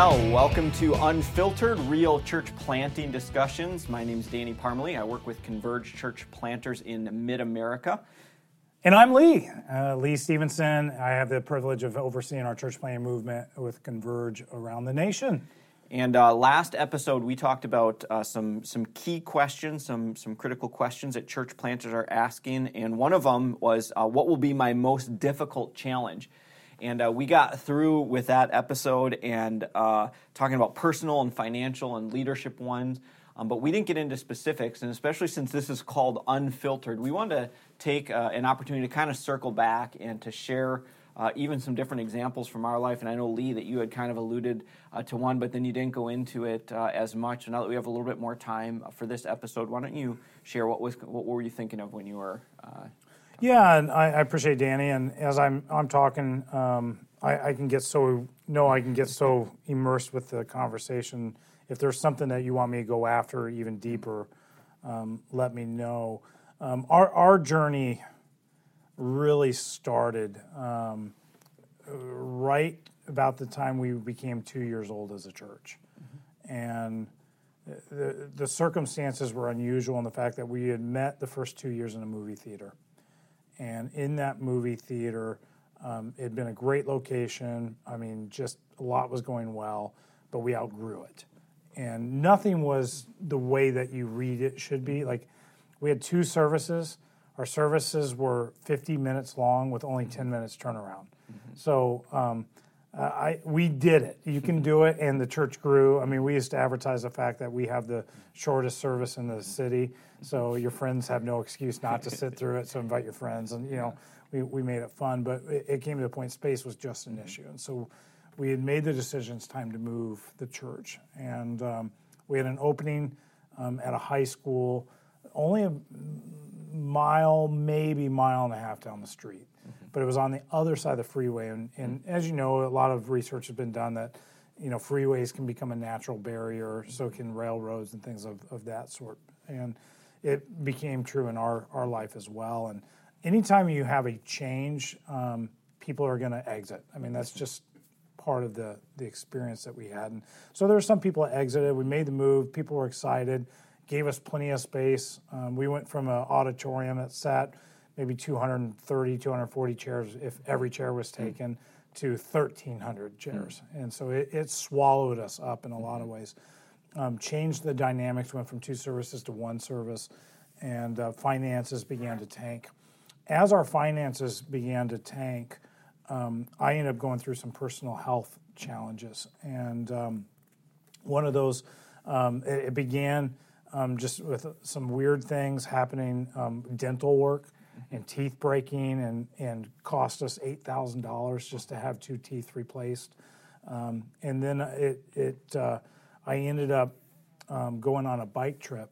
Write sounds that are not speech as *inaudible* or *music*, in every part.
Well, welcome to Unfiltered Real Church Planting Discussions. My name is Danny Parmalee. I work with Converge Church Planters in Mid America. And I'm Lee, uh, Lee Stevenson. I have the privilege of overseeing our church planting movement with Converge around the nation. And uh, last episode, we talked about uh, some some key questions, some some critical questions that church planters are asking, and one of them was, uh, "What will be my most difficult challenge?" And uh, we got through with that episode and uh, talking about personal and financial and leadership ones. Um, but we didn't get into specifics, and especially since this is called unfiltered, we wanted to take uh, an opportunity to kind of circle back and to share uh, even some different examples from our life. And I know, Lee, that you had kind of alluded uh, to one, but then you didn't go into it uh, as much. And now that we have a little bit more time for this episode, why don't you share what was what were you thinking of when you were? Yeah, and I, I, appreciate Danny. And as I'm I'm talking, um, I, I, can get so no, I can get so immersed with the conversation. If there's something that you want me to go after even deeper, um, let me know. Um, our our journey really started um, right about the time we became two years old as a church. Mm-hmm. And the, the circumstances were unusual in the fact that we had met the first two years in a movie theater. And in that movie theater, um, it had been a great location. I mean, just a lot was going well, but we outgrew it. And nothing was the way that you read it should be. Like, we had two services our services were 50 minutes long with only 10 minutes turnaround. Mm-hmm. So um, uh, I, we did it. You can do it, and the church grew. I mean, we used to advertise the fact that we have the shortest service in the city, so your friends have no excuse not to sit through it. So invite your friends, and you know, we, we made it fun. But it, it came to the point space was just an issue, and so we had made the decision it's time to move the church, and um, we had an opening um, at a high school, only a mile, maybe mile and a half down the street. But it was on the other side of the freeway. And, and mm-hmm. as you know, a lot of research has been done that you know freeways can become a natural barrier, so can railroads and things of, of that sort. And it became true in our, our life as well. And anytime you have a change, um, people are going to exit. I mean, that's just part of the, the experience that we had. And so there were some people that exited. We made the move. People were excited gave us plenty of space. Um, we went from an auditorium that sat maybe 230, 240 chairs if every chair was hmm. taken to 1,300 chairs. Mm. And so it, it, swallowed us up in a lot of hmm. ways. Um, changed the dynamics, went from two services to one service, and uh, finances began to tank. As our finances began to tank, um, I ended up going through some personal health challenges. And um, one of those, um, it, it began um, just with some weird things happening, um, dental work and teeth breaking, and, and cost us $8,000 just to have two teeth replaced. Um, and then it, it uh, I ended up um, going on a bike trip.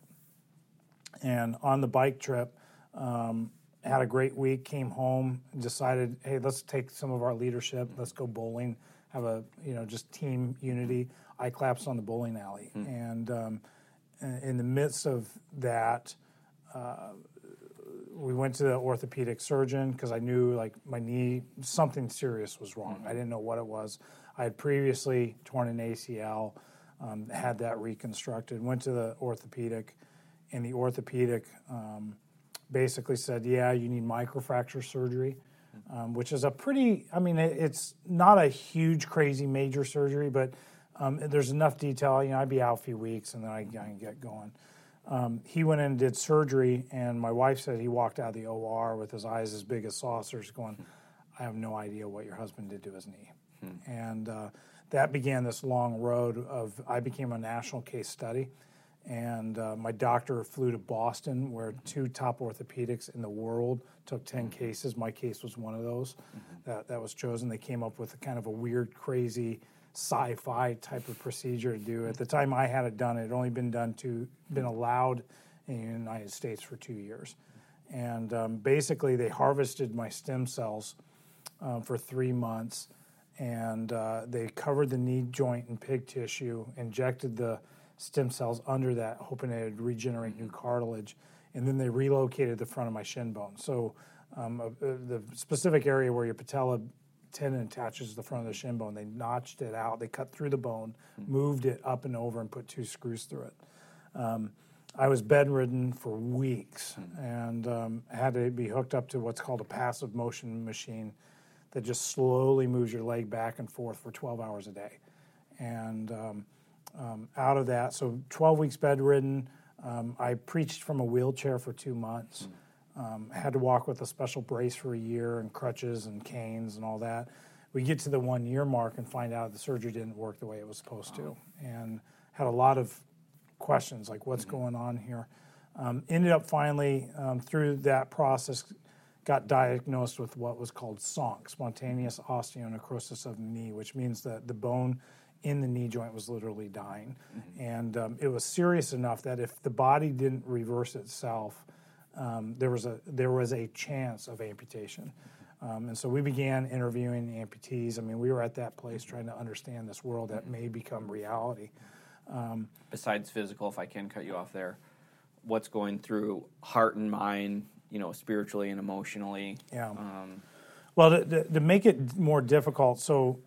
And on the bike trip, um, had a great week, came home, decided, hey, let's take some of our leadership, let's go bowling, have a, you know, just team unity. I collapsed on the bowling alley. Mm. And, um, in the midst of that, uh, we went to the orthopedic surgeon because I knew like my knee, something serious was wrong. Mm-hmm. I didn't know what it was. I had previously torn an ACL, um, had that reconstructed, went to the orthopedic, and the orthopedic um, basically said, Yeah, you need microfracture surgery. Mm-hmm. Um, which is a pretty, I mean, it, it's not a huge, crazy, major surgery, but um, there's enough detail. You know, I'd be out a few weeks and then I, I can get going. Um, he went in and did surgery, and my wife said he walked out of the OR with his eyes as big as saucers, going, "I have no idea what your husband did to his knee." Hmm. And uh, that began this long road of I became a national case study, and uh, my doctor flew to Boston, where two top orthopedics in the world took ten cases. My case was one of those mm-hmm. that that was chosen. They came up with a kind of a weird, crazy sci-fi type of procedure to do. At the time I had it done, it had only been done to been allowed in the United States for two years, and um, basically they harvested my stem cells um, for three months, and uh, they covered the knee joint in pig tissue, injected the stem cells under that, hoping it would regenerate new cartilage, and then they relocated the front of my shin bone. So um, uh, the specific area where your patella tendon attaches to the front of the shin bone. They notched it out. They cut through the bone, moved it up and over, and put two screws through it. Um, I was bedridden for weeks and um, had to be hooked up to what's called a passive motion machine that just slowly moves your leg back and forth for 12 hours a day. And um, um, out of that, so 12 weeks bedridden, um, I preached from a wheelchair for two months. Um, had to walk with a special brace for a year and crutches and canes and all that. We get to the one year mark and find out the surgery didn't work the way it was supposed to, and had a lot of questions like what's going on here. Um, ended up finally um, through that process, got diagnosed with what was called SONC, spontaneous osteonecrosis of the knee, which means that the bone in the knee joint was literally dying, and um, it was serious enough that if the body didn't reverse itself, um, there was a there was a chance of amputation. Um, and so we began interviewing amputees. I mean, we were at that place trying to understand this world that may become reality. Besides physical, if I can cut you off there, what's going through heart and mind, you know, spiritually and emotionally. Yeah. Um, Well, to, to, to make it more difficult, so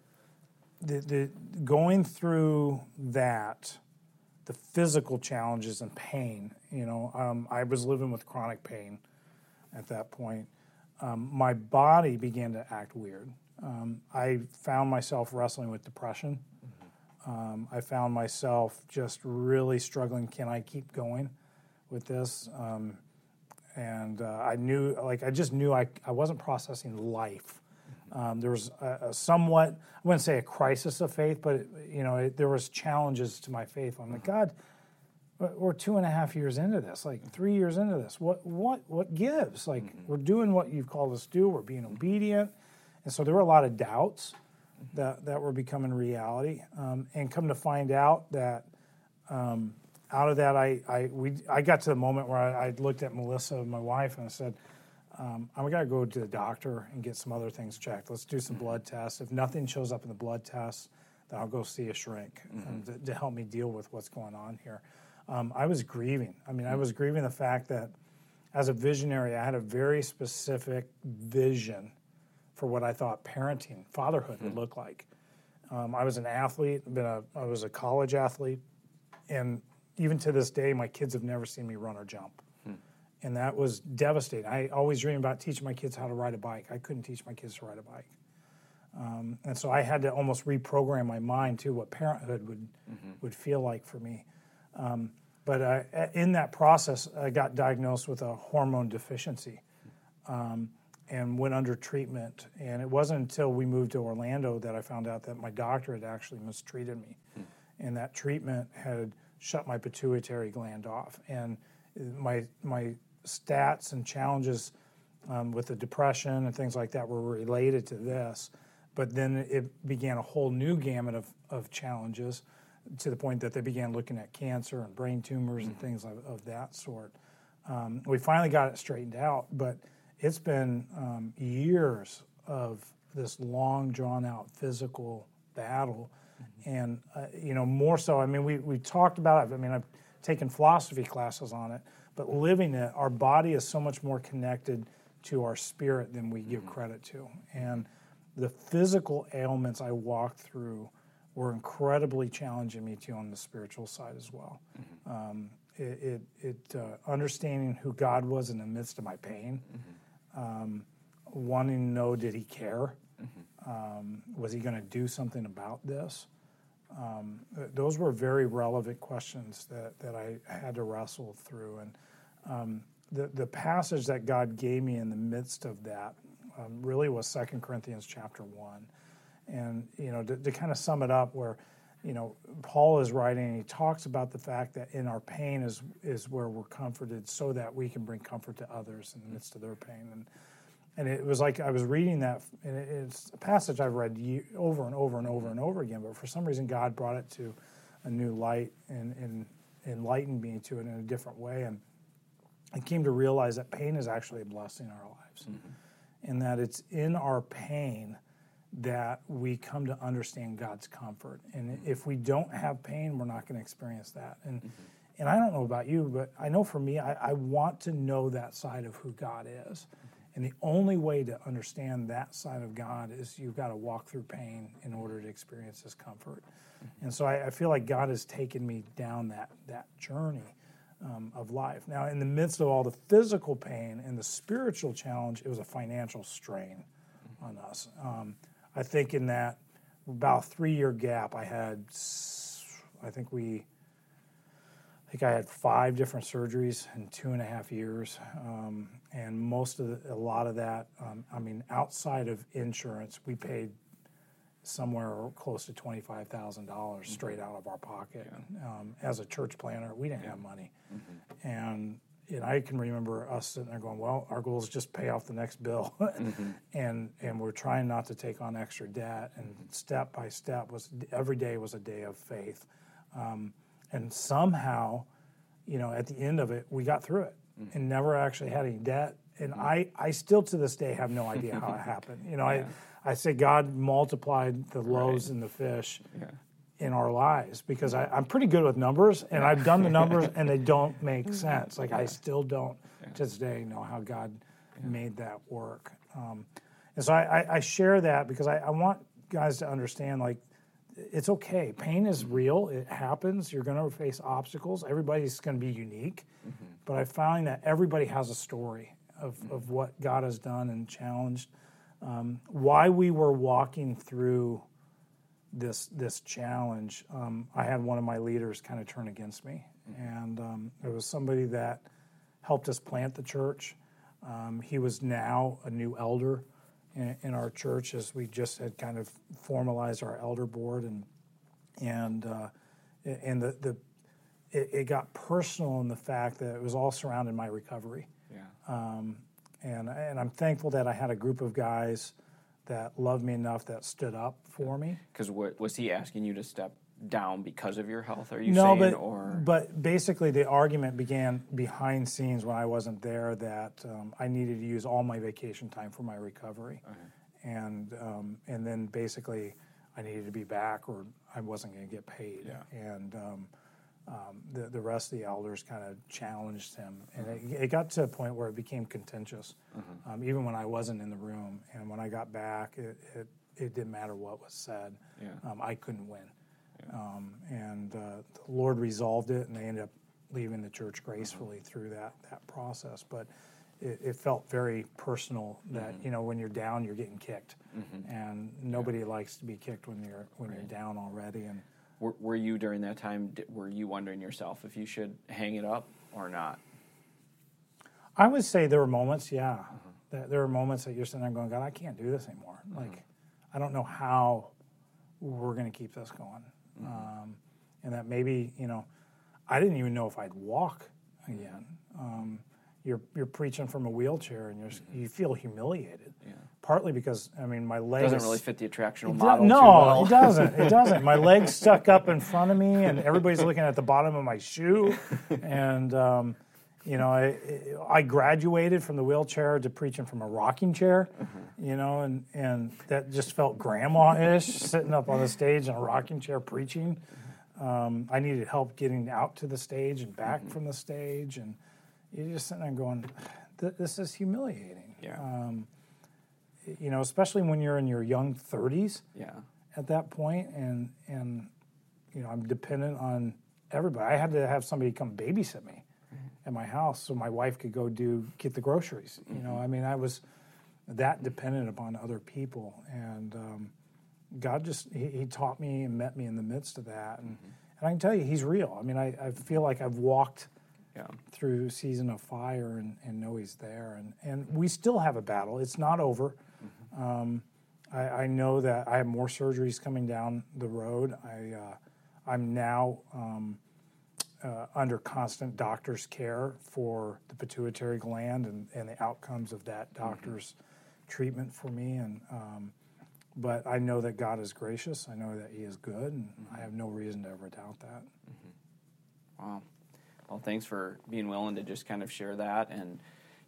the, the going through that, the physical challenges and pain. You know, um, I was living with chronic pain at that point. Um, my body began to act weird. Um, I found myself wrestling with depression. Um, I found myself just really struggling. Can I keep going with this? Um, and uh, I knew, like, I just knew I, I wasn't processing life. Um, there was a, a somewhat, I wouldn't say a crisis of faith, but it, you know, it, there was challenges to my faith. I'm like, God, we're- two and a half years into this, like three years into this. What, what, what gives? Like, we're doing what you've called us to do. We're being obedient, and so there were a lot of doubts that that were becoming reality. Um, and come to find out that um, out of that, I, I, we, I got to the moment where I, I looked at Melissa, my wife, and I said, um, I got to go to the doctor and get some other things checked. Let's do some blood tests. If nothing shows up in the blood tests, then I'll go see a shrink um, to, to help me deal with what's going on here. Um, I was grieving. I mean, I was grieving the fact that as a visionary, I had a very specific vision for what I thought parenting, fatherhood would look like. Um, I was an athlete, been a, I was a college athlete, and even to this day, my kids have never seen me run or jump. And that was devastating. I always dreamed about teaching my kids how to ride a bike. I couldn't teach my kids to ride a bike. Um, and so I had to almost reprogram my mind to what parenthood would, would feel like for me. Um, but I, in that process, I got diagnosed with a hormone deficiency um, and went under treatment. And it wasn't until we moved to Orlando that I found out that my doctor had actually mistreated me. And that treatment had shut my pituitary gland off. And my, my stats and challenges um, with the depression and things like that were related to this. But then it began a whole new gamut of, of challenges to the point that they began looking at cancer and brain tumors and things of, of that sort. Um, we finally got it straightened out, but it's been um, years of this long, drawn out physical battle. And, uh, you know, more so, I mean, we, we talked about it. I mean, I've taken philosophy classes on it, but living it, our body is so much more connected to our spirit than we give credit to. And the physical ailments I walked through were incredibly challenging me too on the spiritual side as well. Um, it, it, it uh, understanding who God was in the midst of my pain, um, wanting to know did He care, um, was He going to do something about this. Um, th- those were very relevant questions that, that I had to wrestle through, and um, the the passage that God gave me in the midst of that um, really was Second Corinthians chapter one, and you know to, to kind of sum it up, where you know Paul is writing, and he talks about the fact that in our pain is is where we're comforted, so that we can bring comfort to others in the midst of their pain, and and it was like I was reading that, and it's a passage I've read over and over and over and over again. But for some reason, God brought it to a new light and, and enlightened me to it in a different way. And I came to realize that pain is actually a blessing in our lives, mm-hmm. and that it's in our pain that we come to understand God's comfort. And mm-hmm. if we don't have pain, we're not going to experience that. And mm-hmm. and I don't know about you, but I know for me, I, I want to know that side of who God is. And the only way to understand that side of God is you've got to walk through pain in order to experience His comfort. Mm-hmm. And so I, I, feel like God has taken me down that that journey um, of life. Now, in the midst of all the physical pain and the spiritual challenge, it was a financial strain mm-hmm. on us. Um, I think in that about three year gap, I had, I think we I think I had five different surgeries in two and a half years, um, and most of the, a lot of that, um, I mean, outside of insurance, we paid somewhere close to twenty five thousand dollars mm-hmm. straight out of our pocket. Yeah. Um, as a church planter, we didn't yeah. have money, mm-hmm. and and I can remember us sitting there going, "Well, our goal is just pay off the next bill," *laughs* mm-hmm. and and we're trying not to take on extra debt. And mm-hmm. step by step was every day was a day of faith. Um, and somehow, you know, at the end of it, we got through it mm-hmm. and never actually had any debt. And mm-hmm. I, I still to this day have no idea how it *laughs* happened. You know, yeah. I, I say God multiplied the loaves right. and the fish yeah. in our lives because I, am pretty good with numbers and I've done the numbers and they don't *laughs* make sense. Like yeah. I still don't to this day know how God made that work. Um, and so I, I, share that because I, I want guys to understand like it's okay. Pain is real. It happens. You're going to face obstacles. Everybody's going to be unique. Mm-hmm. But I find that everybody has a story of, mm-hmm. of what God has done and challenged. Um, why we were walking through this this challenge, um, I had one of my leaders kind of turn against me, mm-hmm. and um, it was somebody that helped us plant the church. Um, he was now a new elder in, in, our church as we just had kind of formalized our elder board and and uh, and the the it, it, got personal in the fact that it was all surrounding my recovery. Yeah. Um, and and I'm thankful that I had a group of guys that loved me enough that stood up for me. Because what was he asking you to step down because of your health? Are you no, saying, but, or but basically the argument began behind scenes when I wasn't there that um, I needed to use all my vacation time for my recovery, okay. and um, and then basically I needed to be back or I wasn't going to get paid, yeah. and. Um, um, the, the rest of the elders kind of challenged him. And it, it, got to a point where it became contentious, mm-hmm. um, even when I wasn't in the room. And when I got back, it, it, it didn't matter what was said. Yeah. Um, I couldn't win. Um, and uh, the Lord resolved it, and they ended up leaving the church gracefully mm-hmm. through that that process. But it, it felt very personal that mm-hmm. you know when you're down, you're getting kicked, mm-hmm. and nobody yeah. likes to be kicked when you're when right. you're down already. And were, were you during that time? Were you wondering yourself if you should hang it up or not? I would say there were moments, yeah. Uh-huh. there were moments that you're sitting there going, God, I can't do this anymore. Uh-huh. Like, I don't know how we're going to keep this going mm-hmm. um, and that maybe you know I didn't even know if I'd walk again. Um, you're you're preaching from a wheelchair and you're mm-hmm. you feel humiliated. Yeah. Partly because I mean my legs doesn't really fit the attractional model. No, well. it doesn't. It doesn't. My legs stuck up in front of me, and everybody's looking at the bottom of my shoe, *laughs* and. Um, you know, I, I graduated from the wheelchair to preaching from a rocking chair, mm-hmm. you know, and, and that just felt grandma-ish, sitting up on the stage in a rocking chair preaching. Um, I needed help getting out to the stage and back mm-hmm. from the stage, and you're just sitting there going, "This is humiliating." Yeah. Um, you know, especially when you're in your young 30s. Yeah. At that point, and and you know, I'm dependent on everybody. I had to have somebody come babysit me at my house so my wife could go do get the groceries. You know, mm-hmm. I mean, I was that dependent upon other people, and um, God just he, he, taught me and met me in the midst of that, and, mm-hmm. and I can tell you, He's real. I mean, I, I feel like I've walked. Yeah. through season of fire and, and know he's there and, and we still have a battle it's not over mm-hmm. um, I, I, know that i have more surgeries coming down the road i uh, i'm now um, uh, under constant doctor's care for the pituitary gland and, and the outcomes of that mm-hmm. doctor's mm-hmm. treatment for me. And um, but I know that God is gracious. I know that He is good, and mm-hmm. I have no reason to ever doubt that. Mm-hmm. Wow. Well, thanks for being willing to just kind of share that. And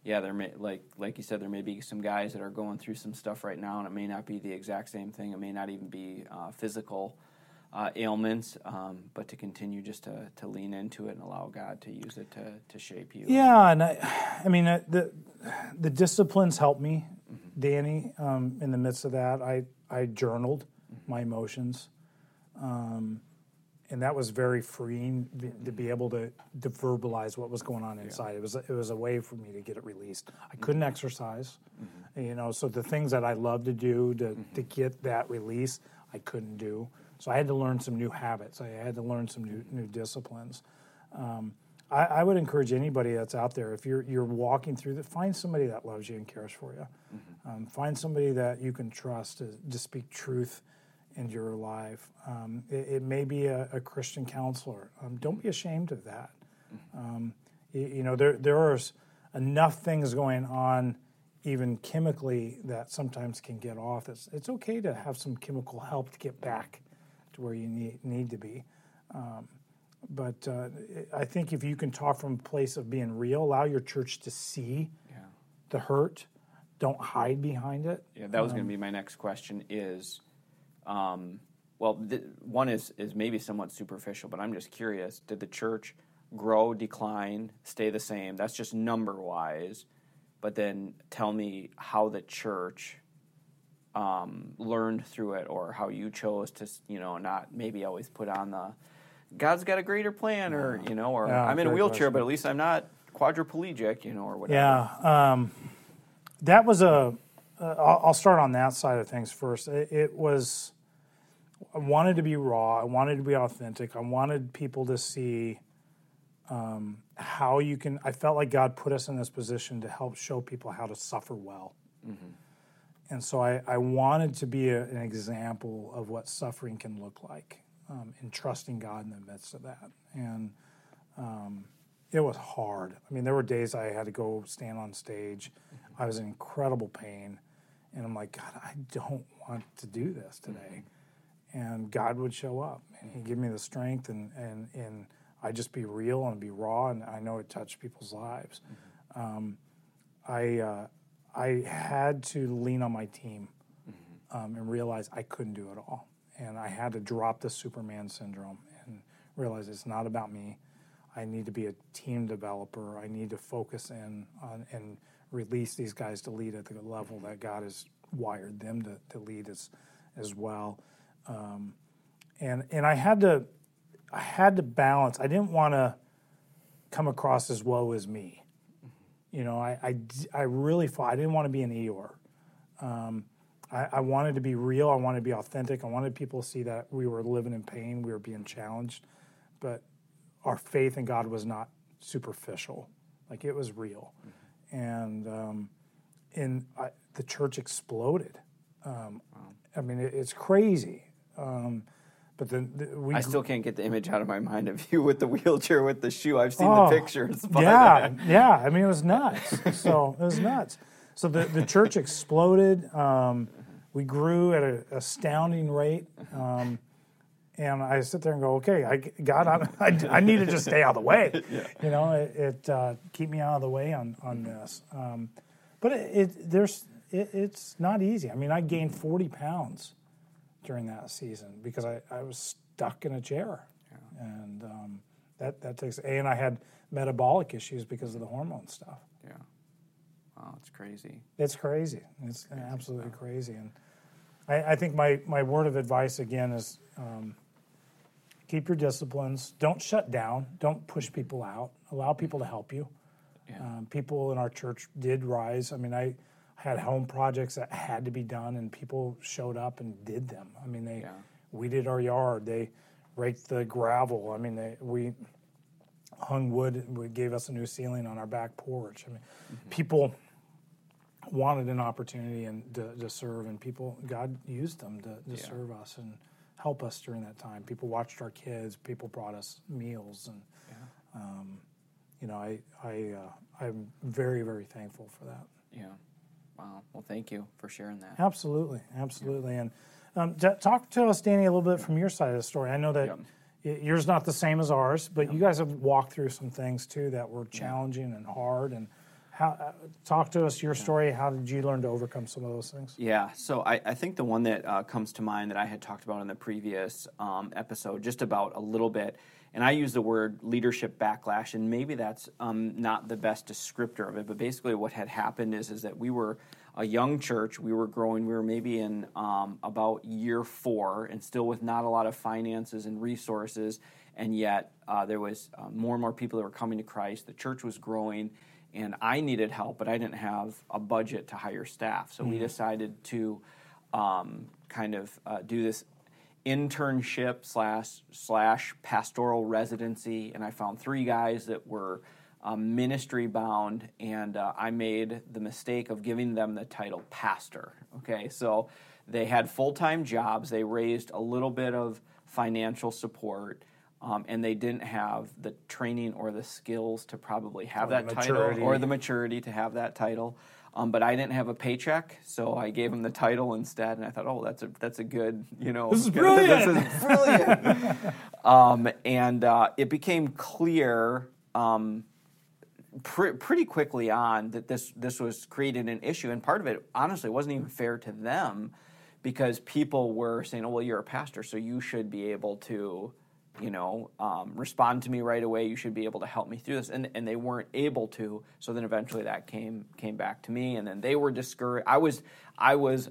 yeah, there may like like you said, there may be some guys that are going through some stuff right now, and it may not be the exact same thing. It may not even be uh, physical uh, ailments, um, but to continue just to, to lean into it and allow God to use it to, to shape you. Yeah, and I, I mean, uh, the the disciplines helped me, Danny. Um, in the midst of that, I I journaled my emotions, um, and that was very freeing to be able to, to verbalize what was going on inside. It was a, it was a way for me to get it released. I couldn't exercise, you know. So the things that I love to do to to get that release, I couldn't do. So I had to learn some new habits. I had to learn some new new disciplines. Um, I, I would encourage anybody that's out there, if you're you're walking through that, find somebody that loves you and cares for you. Um, find somebody that you can trust to, to speak truth into your life. Um, it, it may be a, a Christian counselor. Um, don't be ashamed of that. Um, you, you know, there there's enough things going on, even chemically, that sometimes can get off. It's it's okay to have some chemical help to get back to where you need need to be. Um, but uh, I think if you can talk from a place of being real, allow your church to see Yeah. the hurt. Don't hide behind it. Yeah, that was going to be my next question. Is, um, well, th- one is is maybe somewhat superficial, but I'm just curious. Did the church grow, decline, stay the same? That's just number wise. But then tell me how the church um, learned through it, or how you chose to, you know, not maybe always put on the God's got a greater plan, or you know, or Yeah, I'm in a wheelchair, question. but at least I'm not quadriplegic, you know, or whatever. Yeah, um, that was a. Uh, I'll, I'll start on that side of things first. It, it was. I wanted to be raw. I wanted to be authentic. I wanted people to see um, how you can. I felt like God put us in this position to help show people how to suffer well. And so I, I wanted to be a, an example of what suffering can look like um, and trusting God in the midst of that. And um, it was hard. I mean, there were days I had to go stand on stage. I was in incredible pain. And I'm like, God, I don't want to do this today. And God would show up and He'd give me the strength and, and, and I'd just be real and be raw. And I know it touched people's lives. Um, I, uh, I had to lean on my team um, and realize I couldn't do it all. And I had to drop the Superman syndrome and realize it's not about me. I need to be a team developer. I need to focus in on and release these guys to lead at the level that God has wired them to, to lead as, as well. Um, and and I had to I had to balance. I didn't want to come across as woe as me. You know, I I really fought. I didn't want to be an Eeyore. Um, I, I wanted to be real. I wanted to be authentic. I wanted people to see that we were living in pain. We were being challenged. But our faith in God was not superficial. Like it was real. And, um, and I, the church exploded. Um, I mean, it, it's crazy. Um, but then the, we I still can't get the image out of my mind of you with the wheelchair with the shoe. I've seen Oh, the pictures. Yeah, yeah. I mean, it was nuts. So it was nuts. So the, the church exploded. Um, we grew at an astounding rate. Um, and I sit there and go, okay, I, God, I, I, I need to just stay out of the way. *laughs* You know, it, it uh, keep me out of the way on on this. Um, but it, it there's it, it's not easy. I mean, I gained 40 pounds during that season because I, I was stuck in a chair, and um, that that takes. And I had metabolic issues because of the hormone stuff. Yeah. Wow, it's crazy. It's crazy. It's absolutely crazy. And I, I think my, my word of advice again is um, keep your disciplines. Don't shut down. Don't push people out. Allow people to help you. Yeah. Um, people in our church did rise. I mean, I had home projects that had to be done, and people showed up and did them. I mean, they Yeah. weeded our yard. They raked the gravel. I mean, they, we hung wood. We gave us a new ceiling on our back porch. I mean, people wanted an opportunity and to, to serve, and people God used them to, to Yeah. serve us and help us during that time. People watched our kids. People brought us meals, and um, you know, I I uh, I'm very very thankful for that. Yeah. Wow. Well, thank you for sharing that. Absolutely, absolutely. And um, t- talk to us, Danny, a little bit from your side of the story. I know that Yep. yours not the same as ours, but you guys have walked through some things too that were challenging and hard. And how? Uh, talk to us your story. How did you learn to overcome some of those things? Yeah, so I, I think the one that uh, comes to mind that I had talked about in the previous um, episode, just about a little bit, and I use the word leadership backlash, and maybe that's um, not the best descriptor of it, but basically what had happened is, is that we were a young church, we were growing, we were maybe in um, about year four, and still with not a lot of finances and resources, and yet uh, there was uh, more and more people that were coming to Christ, the church was growing, and I needed help, but I didn't have a budget to hire staff, so mm-hmm. we decided to um, kind of uh, do this internship slash slash pastoral residency, and I found three guys that were um, ministry bound, and uh, I made the mistake of giving them the title pastor. Okay, so they had full time jobs, they raised a little bit of financial support. Um, and they didn't have the training or the skills to probably have or that title or the maturity to have that title. Um, but I didn't have a paycheck, so I gave him the title instead. And I thought, oh, that's a that's a good, you know, this is brilliant. this is brilliant. *laughs* um, and uh, it became clear um, pr- pretty quickly on that this this was created an issue, and part of it, honestly, wasn't even fair to them because people were saying, oh, well, you're a pastor, so you should be able to you know, um, respond to me right away. You should be able to help me through this. And, and they weren't able to. So then eventually that came came back to me, and then they were discouraged. I was I was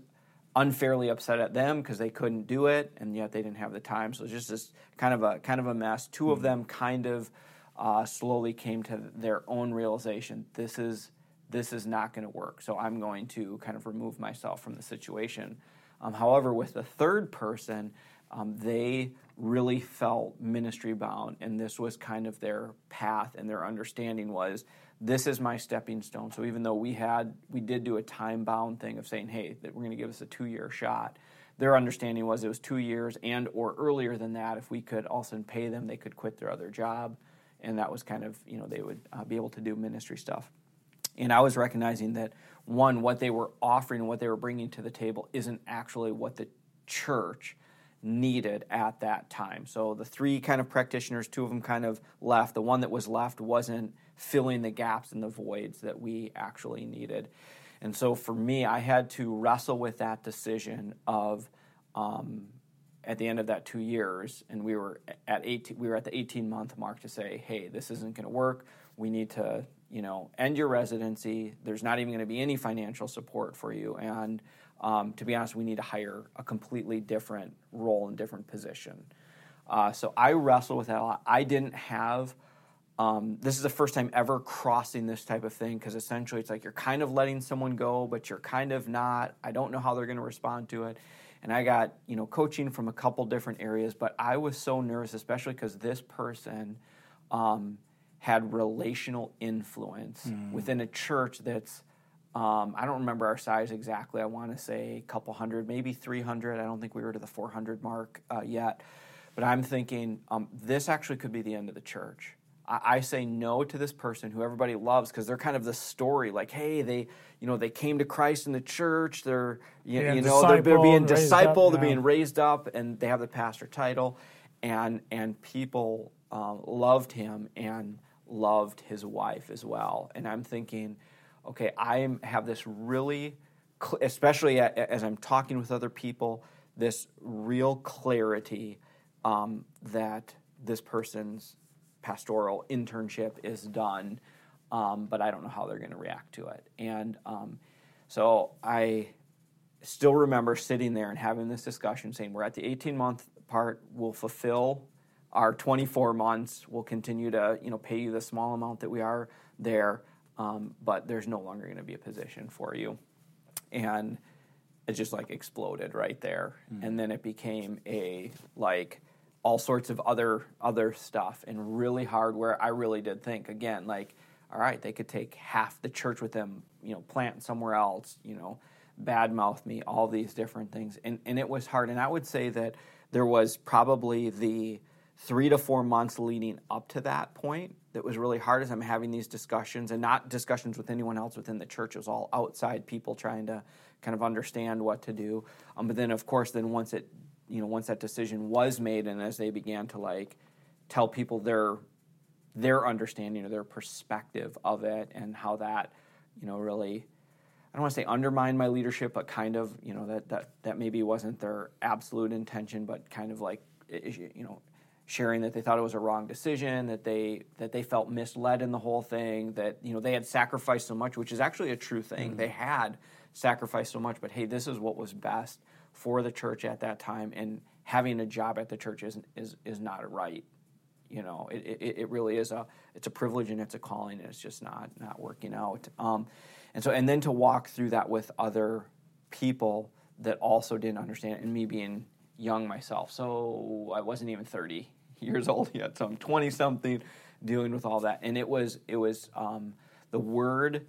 unfairly upset at them because they couldn't do it, and yet they didn't have the time. So it's just this kind of a kind of a mess. 2 mm-hmm. of them kind of uh, slowly came to their own realization. This is this is not going to work. So I'm going to kind of remove myself from the situation. Um, however, with the third person, um, they really felt ministry bound, and this was kind of their path, and their understanding was this is my stepping stone. So even though we had, we did do a time bound thing of saying, hey, that we're going to give us a two year shot. Their understanding was it was two years and or earlier than that. If we could also pay them, they could quit their other job, and that was kind of you know they would uh, be able to do ministry stuff. And I was recognizing that one, what they were offering, what they were bringing to the table, isn't actually what the church needed at that time. So the three kind of practitioners, two of them kind of left. The one that was left wasn't filling the gaps and the voids that we actually needed. And so for me, I had to wrestle with that decision of um, at the end of that two years, and we were at 18, we were at the 18 month mark to say, hey, this isn't going to work. We need to, you know, end your residency. There's not even going to be any financial support for you, and um, to be honest, we need to hire a completely different role and different position. Uh, so I wrestle with that a lot. I didn't have. Um, this is the first time ever crossing this type of thing because essentially it's like you're kind of letting someone go, but you're kind of not. I don't know how they're going to respond to it. And I got you know coaching from a couple different areas, but I was so nervous, especially because this person um, had relational influence mm. within a church that's um, I don't remember our size exactly. I want to say a couple hundred, maybe 300. I don't think we were to the 400 mark uh, yet. But I'm thinking um, this actually could be the end of the church. I, I say no to this person who everybody loves because they're kind of the story. Like, hey, they, you know, they came to Christ in the church. They're, you, you know, they're, they're, being discipled. They're being raised up, and they have the pastor title, and and people uh, loved him and loved his wife as well. And I'm thinking okay, I have this really, especially as I'm talking with other people, this real clarity um, that this person's pastoral internship is done, um, but I don't know how they're going to react to it. And um, so I still remember sitting there and having this discussion saying, we're at the 18 month part, we'll fulfill our 24 months, we'll continue to you know, pay you the small amount that we are there um, but there's no longer going to be a position for you. And it just like exploded right there. Mm. And then it became a like all sorts of other other stuff and really hard where I really did think again like all right they could take half the church with them you know plant somewhere else you know badmouth me all these different things and and it was hard and I would say that there was probably the three to four months leading up to that point that was really hard as I'm having these discussions and not discussions with anyone else within the church. It was all outside people trying to kind of understand what to do. Um, but then, of course, then once it, you know, once that decision was made, and as they began to like tell people their their understanding or their perspective of it and how that, you know, really. I don't want to say undermine my leadership, but kind of, you know, that, that, that maybe wasn't their absolute intention, but kind of like, you know, sharing that they thought it was a wrong decision, that they that they felt misled in the whole thing, that you know they had sacrificed so much, which is actually a true thing. Mm-hmm. They had sacrificed so much, but hey, this is what was best for the church at that time, and having a job at the church is is is not a right. You know, it, it, it really is a it's a privilege and it's a calling, and it's just not not working out. Um, and so, and then to walk through that with other people that also didn't understand, and me being young myself. So I wasn't even 30 *laughs* years old yet. So I'm 20 something dealing with all that. And it was, it was um, the word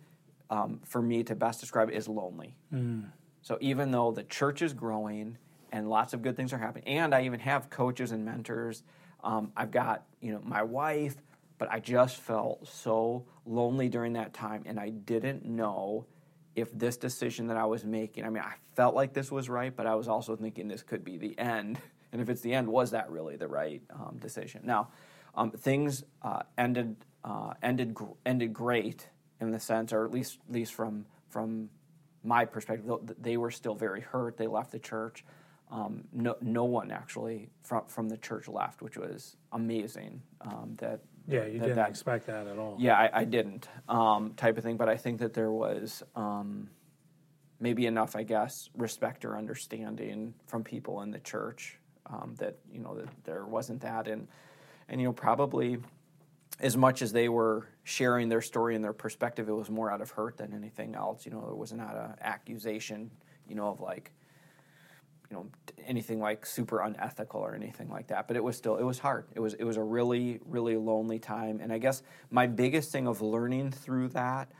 um, for me to best describe it is lonely. Mm. So even though the church is growing and lots of good things are happening, and I even have coaches and mentors, um, I've got, you know, my wife, but I just felt so lonely during that time and I didn't know if this decision that I was making, I mean, I felt like this was right, but I was also thinking this could be the end. *laughs* And if it's the end, was that really the right um, decision? Now, um, things uh, ended uh, ended gr- ended great in the sense, or at least at least from from my perspective, they were still very hurt. They left the church. Um, no, no one actually from from the church left, which was amazing. Um, that yeah, you that, didn't that, expect that at all. Yeah, I, I didn't um, type of thing, but I think that there was um, maybe enough, I guess, respect or understanding from people in the church um, that you know that there wasn't that, and and you know probably as much as they were sharing their story and their perspective, it was more out of hurt than anything else. You know, there was not an accusation, you know, of like you know anything like super unethical or anything like that but it was still it was hard. It was it was a really really lonely time and i guess my biggest thing of learning through that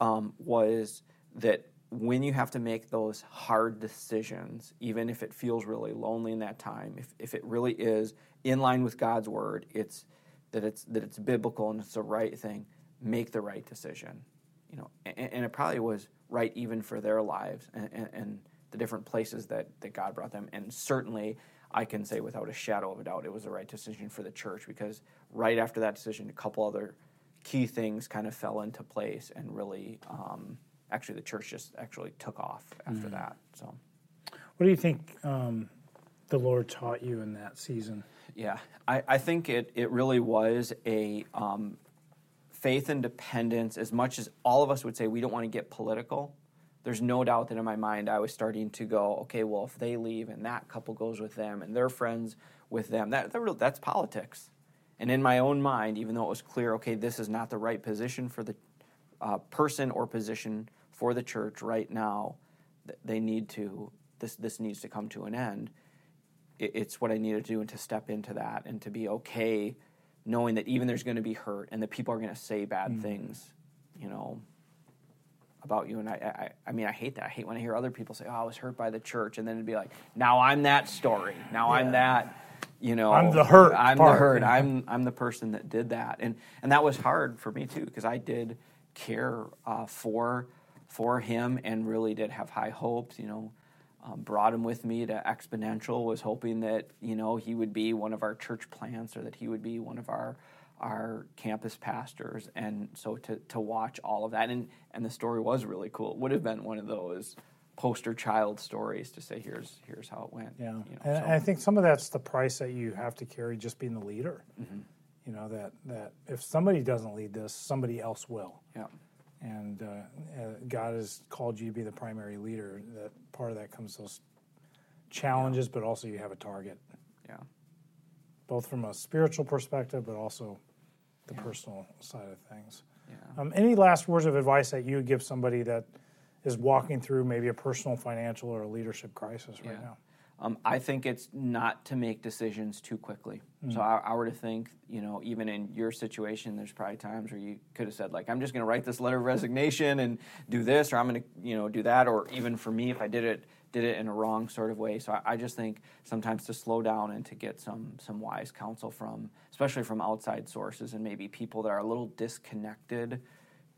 um, was that when you have to make those hard decisions even if it feels really lonely in that time if, if it really is in line with god's word it's that it's that it's biblical and it's the right thing make the right decision you know and, and it probably was right even for their lives and, and, and the different places that, that God brought them. And certainly, I can say without a shadow of a doubt, it was the right decision for the church because right after that decision, a couple other key things kind of fell into place and really, um, actually, the church just actually took off after mm. that. So, what do you think um, the Lord taught you in that season? Yeah, I, I think it, it really was a um, faith and dependence, as much as all of us would say we don't want to get political there's no doubt that in my mind I was starting to go, okay, well, if they leave and that couple goes with them and their friends with them, that, that that's politics. And in my own mind, even though it was clear, okay, this is not the right position for the uh, person or position for the church right now, they need to, this, this needs to come to an end. It, it's what I need to do and to step into that and to be okay knowing that even there's going to be hurt and that people are going to say bad mm. things, you know, about you. And I, I, I mean, I hate that. I hate when I hear other people say, "Oh, I was hurt by the church," and then it'd be like, "Now I'm that story. Now yeah. I'm that." You know, I'm the hurt. I'm part. the hurt. I'm I'm the person that did that, and and that was hard for me too because I did care uh, for for him and really did have high hopes. You know, um, brought him with me to Exponential. Was hoping that you know he would be one of our church plants or that he would be one of our our campus pastors and so to, to watch all of that and, and the story was really cool. It would have been one of those poster child stories to say here's here's how it went yeah. you know, and, so. and, i think some of that's the price that you have to carry just being the leader. Mm-hmm. you know that that if somebody doesn't lead this somebody else will. Yeah. And uh, uh god has called you to be the primary leader that part of that comes those challenges yeah. but also you have a target. Yeah. Both from a spiritual perspective but also the yeah. personal side of things. Yeah. Um, any last words of advice that you would give somebody that is walking through maybe a personal, financial, or a leadership crisis right now? Um, I think it's not to make decisions too quickly. Mm-hmm. So I, I, were to think, you know, even in your situation, there's probably times where you could have said, like, I'm just going to write this letter of resignation and do this, or I'm going to, you know, do that, or even for me, if I did it did it in a wrong sort of way. So I, I, just think sometimes to slow down and to get some some wise counsel from, especially from outside sources and maybe people that are a little disconnected,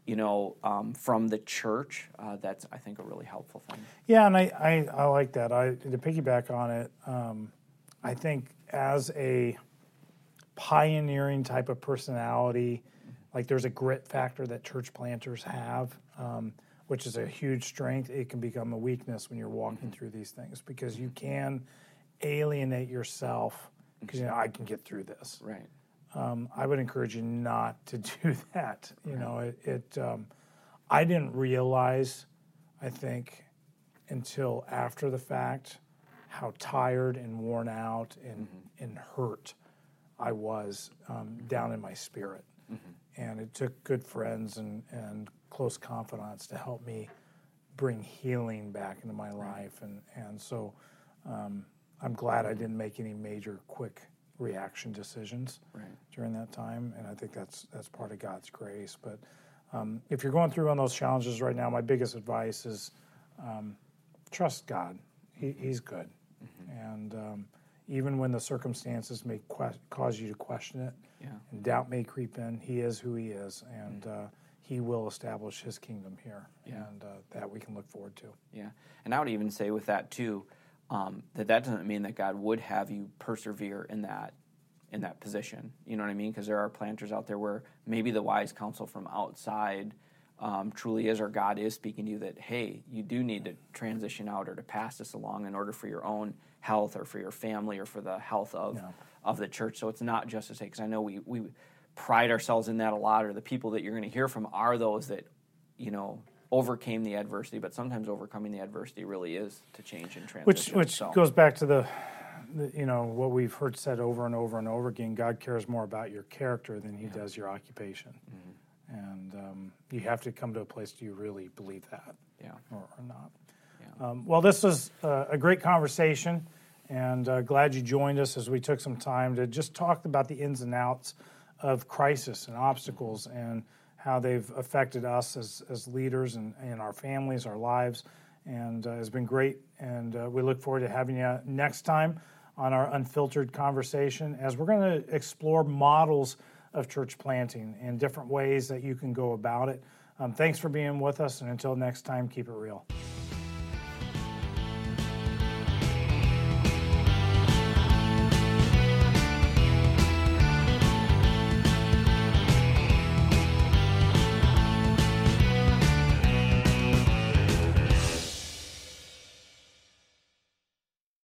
you know, um, from the church. Uh, that's I think a really helpful thing. Yeah, and I I, I like that. I to piggyback on it. Um, I think as a pioneering type of personality, like there's a grit factor that church planters have. Um, which is a huge strength, it can become a weakness when you're walking mm-hmm. through these things because you can alienate yourself because you know I can get through this. Right. Um, I would encourage you not to *laughs* do that. You know, it. it um, I didn't realize, I think, until after the fact, how tired and worn out and and hurt I was um, down in my spirit. And it took good friends and, and close confidants to help me bring healing back into my life. And, and so um, I'm glad I didn't make any major quick reaction decisions Right. during that time. And I think that's, that's part of God's grace. But um, if you're going through one of those challenges right now, my biggest advice is um, trust God. He, he's good. And um, even when the circumstances may que- cause you to question it, Yeah. and doubt may creep in, He is who He is, and uh, He will establish His kingdom here, Yeah. and uh, that we can look forward to. Yeah, and I would even say with that too, um, that that doesn't mean that God would have you persevere in that in that position. You know what I mean? Because there are planters out there where maybe the wise counsel from outside um, truly is, or God is speaking to you that hey, you do need to transition out or to pass this along in order for your own health or for your family or for the health of of the church. So it's not just to say because I know we we pride ourselves in that a lot, or the people that you're going to hear from are those that you know overcame the adversity. But sometimes overcoming the adversity really is to change and transition. Which which so, goes back to the, the, you know, what we've heard said over and over and over again. God cares more about your character than He does your occupation, and um, you have to come to a place do you really believe that yeah, or, or not. yeah, Um, well, this was uh, a great conversation, and uh, glad you joined us as we took some time to just talk about the ins and outs of crisis and obstacles and how they've affected us as, as leaders and, and our families, our lives. And uh, it's been great, and uh, we look forward to having you next time on our unfiltered conversation as we're going to explore models of church planting and different ways that you can go about it. Um, thanks for being with us, and until next time, keep it real.